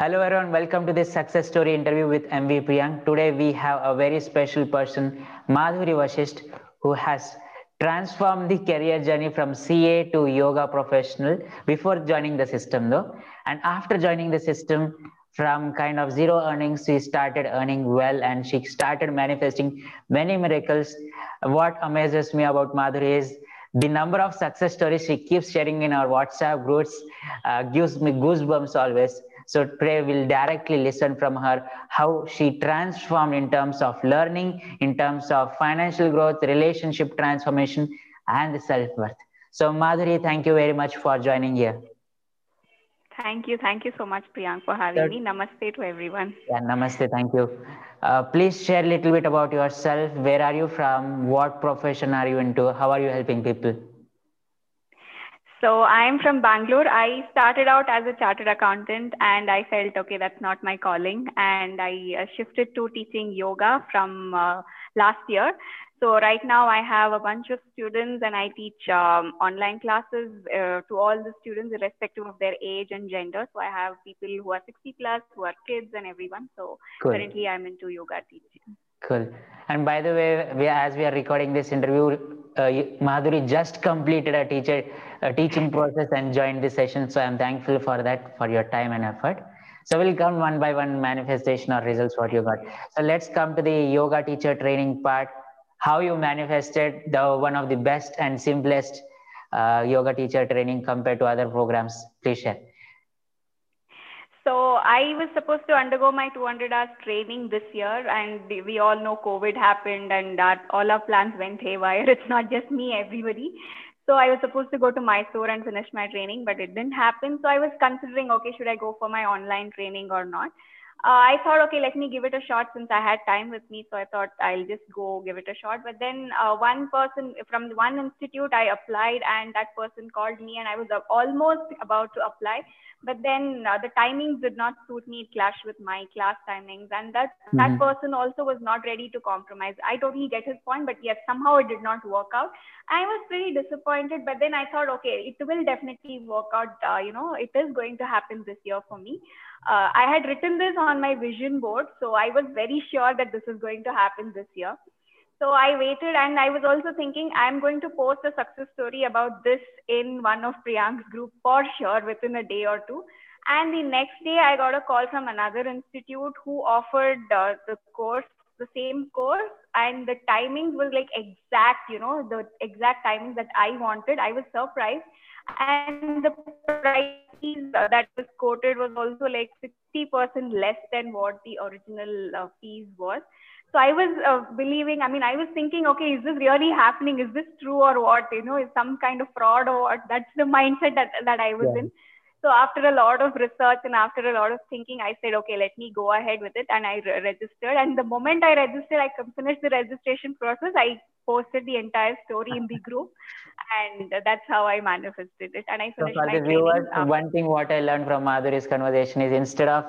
Hello everyone, welcome to this success story interview with MV Priyank. Today we have a very special person, Madhuri Vashisht, who has transformed the career journey from CA to yoga professional before joining the system though. And after joining the system, from kind of zero earnings, she started earning well and she started manifesting many miracles. What amazes me about Madhuri is the number of success stories she keeps sharing in our WhatsApp groups uh, gives me goosebumps always. So today we'll directly listen from her how she transformed in terms of learning, in terms of financial growth, relationship transformation, and self-worth. So Madhuri, thank you very much for joining here. Thank you. Thank you so much, Priyank, for having me. Namaste to everyone. Yeah, namaste. Thank you. Uh, please share a little bit about yourself. Where are you from? What profession are you into? How are you helping people? So I'm from Bangalore. I started out as a chartered accountant and I felt, okay, that's not my calling. And I uh, shifted to teaching yoga from uh, last year. So right now I have a bunch of students and I teach um, online classes uh, to all the students irrespective of their age and gender. So I have people who are 60 plus, who are kids and everyone. So cool. currently I'm into yoga teaching. Cool. And by the way, we, as we are recording this interview, Madhuri just completed a teacher a teaching process and joined the session. So I'm thankful for that, for your time and effort. So we'll come one by one manifestation or results what you got. So let's come to the yoga teacher training part how you manifested the one of the best and simplest uh, yoga teacher training compared to other programs. Please share. So I was supposed to undergo my 200 hours training this year, and we all know COVID happened, and our, all our plans went haywire. It's not just me, everybody. So I was supposed to go to Mysore and finish my training, but it didn't happen. So I was considering, okay, should I go for my online training or not? Uh, I thought, okay, let me give it a shot since I had time with me. So I thought I'll just go give it a shot. But then uh, one person from one institute, I applied and that person called me and I was almost about to apply. But then uh, the timings did not suit me. It clashed with my class timings. And that, mm-hmm. that person also was not ready to compromise. I totally get his point, but yes, somehow it did not work out. I was pretty disappointed. But then I thought, okay, it will definitely work out. Uh, you know, it is going to happen this year for me uh, I had written this on my vision board, so I was very sure that this is going to happen this year. So I waited and I was also thinking I'm going to post a success story about this in one of Priyank's group for sure within a day or two. And the next day I got a call from another institute who offered uh, the course, the same course and the timings was like exact, you know, the exact timings that I wanted. I was surprised and the price that was quoted was also like 60% less than what the original uh, fees was. So I was uh, believing, I mean, I was thinking, okay, is this really happening? Is this true or what? You know, is some kind of fraud or what? That's the mindset that, that I was yeah. in. So after a lot of research and after a lot of thinking, I said, okay, let me go ahead with it. And I re- registered. And the moment I registered, I finished the registration process. I posted the entire story in the group. And that's how I manifested it. And I finished so for my the viewers, one thing what I learned from Madhuri's conversation is instead of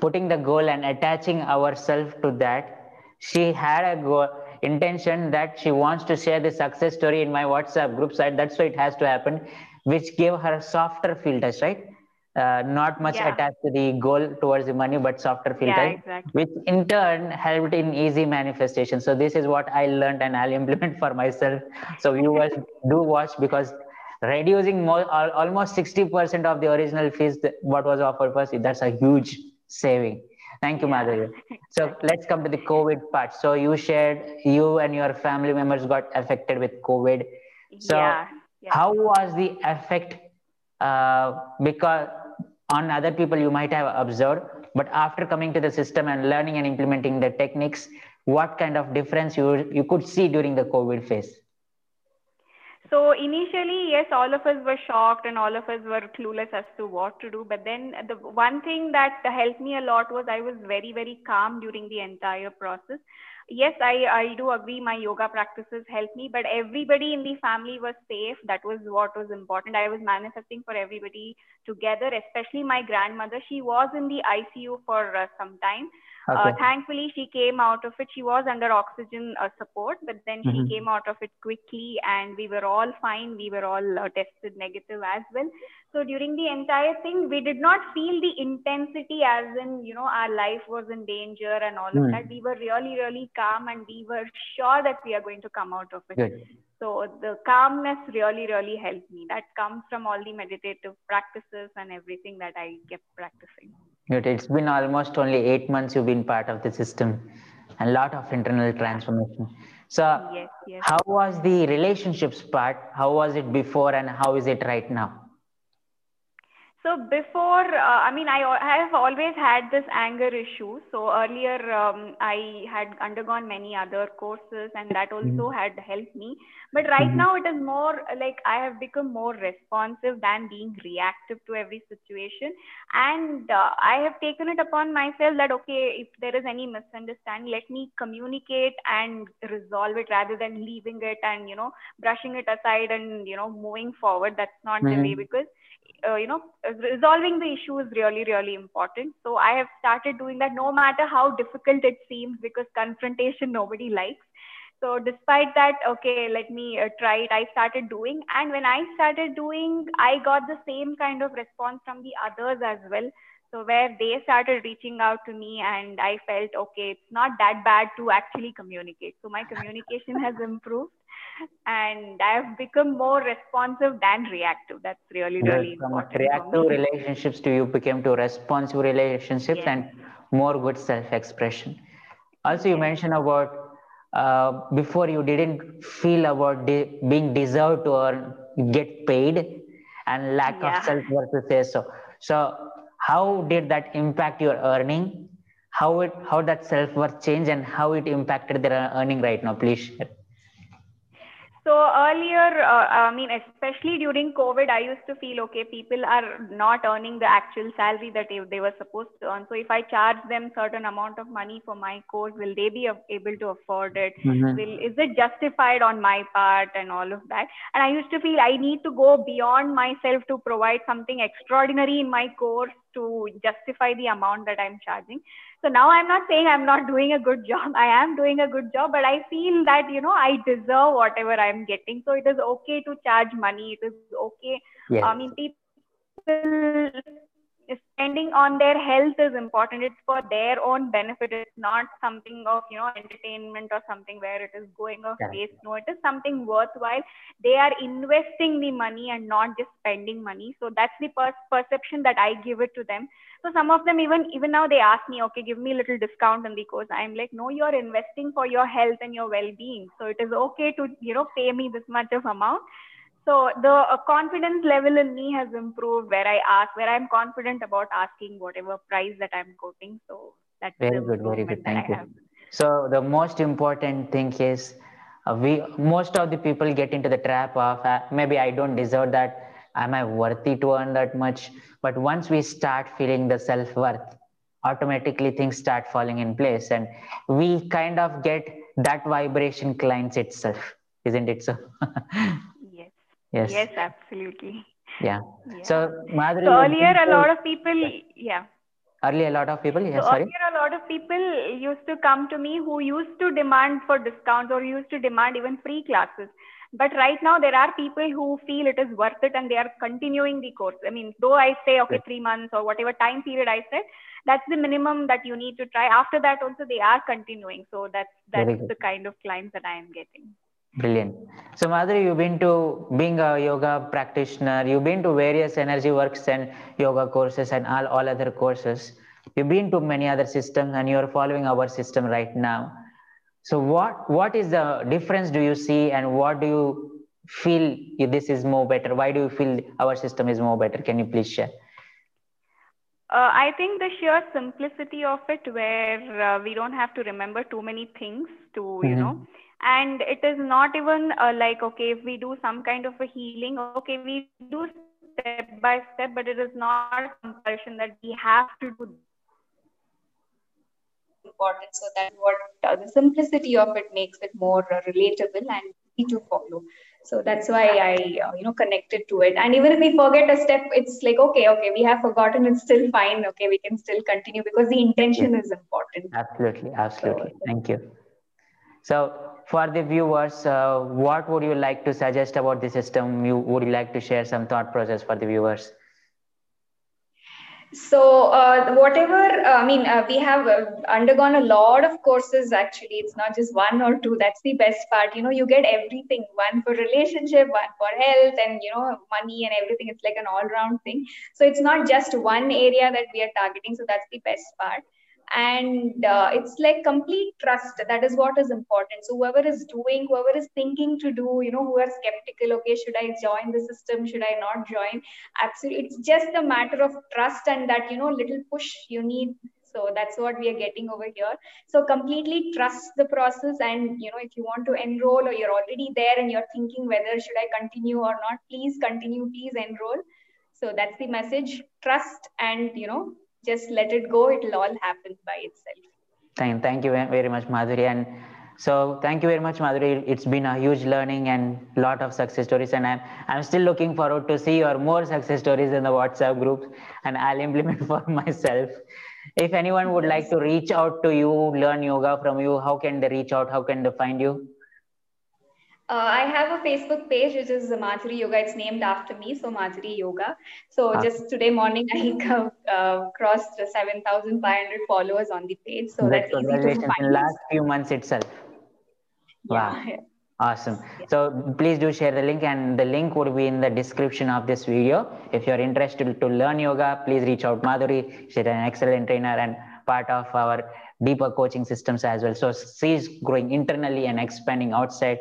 putting the goal and attaching ourselves to that, she had a goal intention that she wants to share the success story in my WhatsApp group site. That's why it has to happen which gave her softer filters, right? Uh, not much yeah. attached to the goal towards the money, but softer filters, yeah, exactly. which in turn helped in easy manifestation. So this is what I learned and I'll implement for myself. So viewers do watch because reducing more, almost 60% of the original fees, what was offered first, that's a huge saving. Thank you, yeah. Madhuri. So let's come to the COVID part. So you shared you and your family members got affected with COVID. So yeah yeah. how was the effect uh, because on other people you might have observed but after coming to the system and learning and implementing the techniques what kind of difference you you could see during the covid phase so initially yes all of us were shocked and all of us were clueless as to what to do but then the one thing that helped me a lot was i was very very calm during the entire process yes, I, I do agree my yoga practices helped me, but everybody in the family was safe. That was what was important. I was manifesting for everybody together, especially my grandmother. She was in the ICU for uh, some time. Uh, okay. Uh, thankfully, she came out of it. She was under oxygen uh, support, but then mm-hmm. she came out of it quickly, and we were all fine. We were all uh, tested negative as well. So during the entire thing, we did not feel the intensity as in, you know, our life was in danger and all Hmm. of that. We were really, really calm and we were sure that we are going to come out of it. Good. So the calmness really, really helped me. That comes from all the meditative practices and everything that I kept practicing. It's been almost only eight months you've been part of the system, a lot of internal transformation. So, Yes, yes. how was the relationships part? How was it before, and how is it right now? So before, uh, I mean, I, I have always had this anger issue. So earlier, um, I had undergone many other courses, and that also had helped me. But right Mhm. now, it is more like I have become more responsive than being reactive to every situation. And uh, I have taken it upon myself that okay, if there is any misunderstanding, let me communicate and resolve it rather than leaving it and you know brushing it aside and you know moving forward. That's not the way because uh, you know resolving the issue is really really important. So i have started doing that no matter how difficult it seems because confrontation nobody likes. So despite that okay let me uh, try it i started doing. And when i started doing i got the same kind of response from the others as well. So where they started reaching out to me and i felt okay it's not that bad to actually communicate. So my communication has improved and i have become more responsive than reactive that's really really Good. From important reactive relationships to you became to responsive relationships Yes. and more good self-expression. Also, you Yes. mentioned about uh, before you didn't feel about de- being deserved to earn, get paid, and lack Yeah. of self-worth to say so. So, how did that impact your earning? How it how that self-worth changed and how it impacted their earning right now? Please share. So earlier, uh, I mean, especially during COVID, I used to feel okay, people are not earning the actual salary that they, they were supposed to earn. So if I charge them certain amount of money for my course, will they be able to afford it? Mhm. Will is it justified on my part and all of that? And I used to feel I need to go beyond myself to provide something extraordinary in my course to justify the amount that I'm charging. So now I'm not saying I'm not doing a good job. I am doing a good job, but I feel that, you know, I deserve whatever I'm getting. So it is okay to charge money. It is okay. Yes. I mean, people spending on their health is important. It's for their own benefit. It's not something of, you know, entertainment or something where it is going of waste. No, it is something worthwhile. They are investing the money and not just spending money. So that's the per- perception that I give it to them. So some of them even even now they ask me, okay, give me a little discount on the course. I'm like, no, you're investing for your health and your well-being. So it is okay to you know pay me this much of amount. So the uh, confidence level in me has improved where I ask, where I'm confident about asking whatever price that I'm quoting. So that's Very good, very good. Thank you. So the most important thing is uh, we most of the people get into the trap of uh, maybe I don't deserve that. Am I worthy to earn that much? But once we start feeling the self worth, automatically things start falling in place, and we kind of get that vibration clients itself, isn't it? So Yes. yes, Yes, absolutely. yeah. Yeah. So Madhuri, So earlier, a lot of people, yeah. earlier a lot of people. Yeah, So sorry. earlier, a lot of people used to come to me who used to demand for discounts or used to demand even free classes. But right now, there are people who feel it is worth it and they are continuing the course. I mean, though I say, okay, Yes. three months or whatever time period I said, that's the minimum that you need to try. After that, also, they are continuing. So that's, that's the kind of clients that I am getting. Brilliant. So, Madhuri, you've been to being a yoga practitioner, you've been to various energy works and yoga courses and all, all other courses. You've been to many other systems and you're following our system right now. So, what what is the difference do you see and what do you feel this is more better? Why do you feel our system is more better? Can you please share? Uh, I think the sheer simplicity of it, where uh, we don't have to remember too many things to, you Mhm. know, and it is not even uh, like, okay, if we do some kind of a healing, okay, we do step by step, but it is not compulsion that we have to do important. So that's what uh, the simplicity of it makes it more uh, relatable and easy to follow. So that's why I, uh, you know, connected to it. And even if we forget a step, it's like okay, okay, we have forgotten. It's still fine. Okay, we can still continue because the intention is important. Absolutely, absolutely. So- Thank you. So, for the viewers, uh, what would you like to suggest about the system? You would you like to share some thought process for the viewers? So uh, whatever, uh, I mean, uh, we have uh, undergone a lot of courses. Actually, it's not just one or two. That's the best part. You know, you get everything. One for relationship, one for health, and you know, money and everything. It's like an all-round thing. So it's not just one area that we are targeting. So that's the best part and uh, it's like complete trust. That is what is important. So whoever is doing whoever is thinking to do you know who are skeptical okay should i join the system? Should i not join? Absolutely it's just a matter of trust and that you know little push you need. So that's what we are getting over here. So completely trust the process and you know if you want to enroll or you're already there and you're thinking whether should i continue or not please continue please enroll. So that's the message. Trust and you know just let it go it'll all happen by itself. Thank, thank you very much madhuri. And so thank you very much madhuri. It's been a huge learning and lot of success stories. And i'm i'm still looking forward to see your more success stories in the whatsapp group and i'll implement for myself. If anyone would like to reach out to you learn yoga from you how can they reach out? How can they find you uh, I have a Facebook page which is Madhuri Yoga. It's named after me, so Madhuri Yoga. So ah. just today morning, I uh, crossed 7,500 followers on the page. So that's, that's easy to find. In last few months itself. Wow. Yeah. Awesome. Yeah. So please do share the link, and the link would be in the description of this video. If you're interested to learn yoga, please reach out Madhuri. She's an excellent trainer and part of our deeper coaching systems as well. So she's growing internally and expanding outside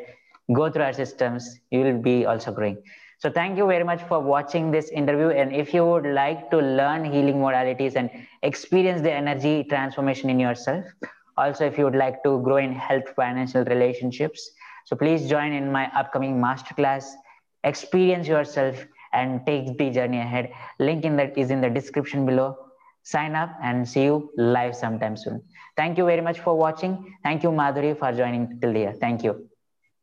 go through our systems, you will be also growing. So thank you very much for watching this interview. And if you would like to learn healing modalities and experience the energy transformation in yourself, also if you would like to grow in health, financial relationships, so please join in my upcoming masterclass, experience yourself and take the journey ahead. Link in that is in the description below. Sign up and see you live sometime soon. Thank you very much for watching. Thank you, Madhuri, for joining till here. Thank you.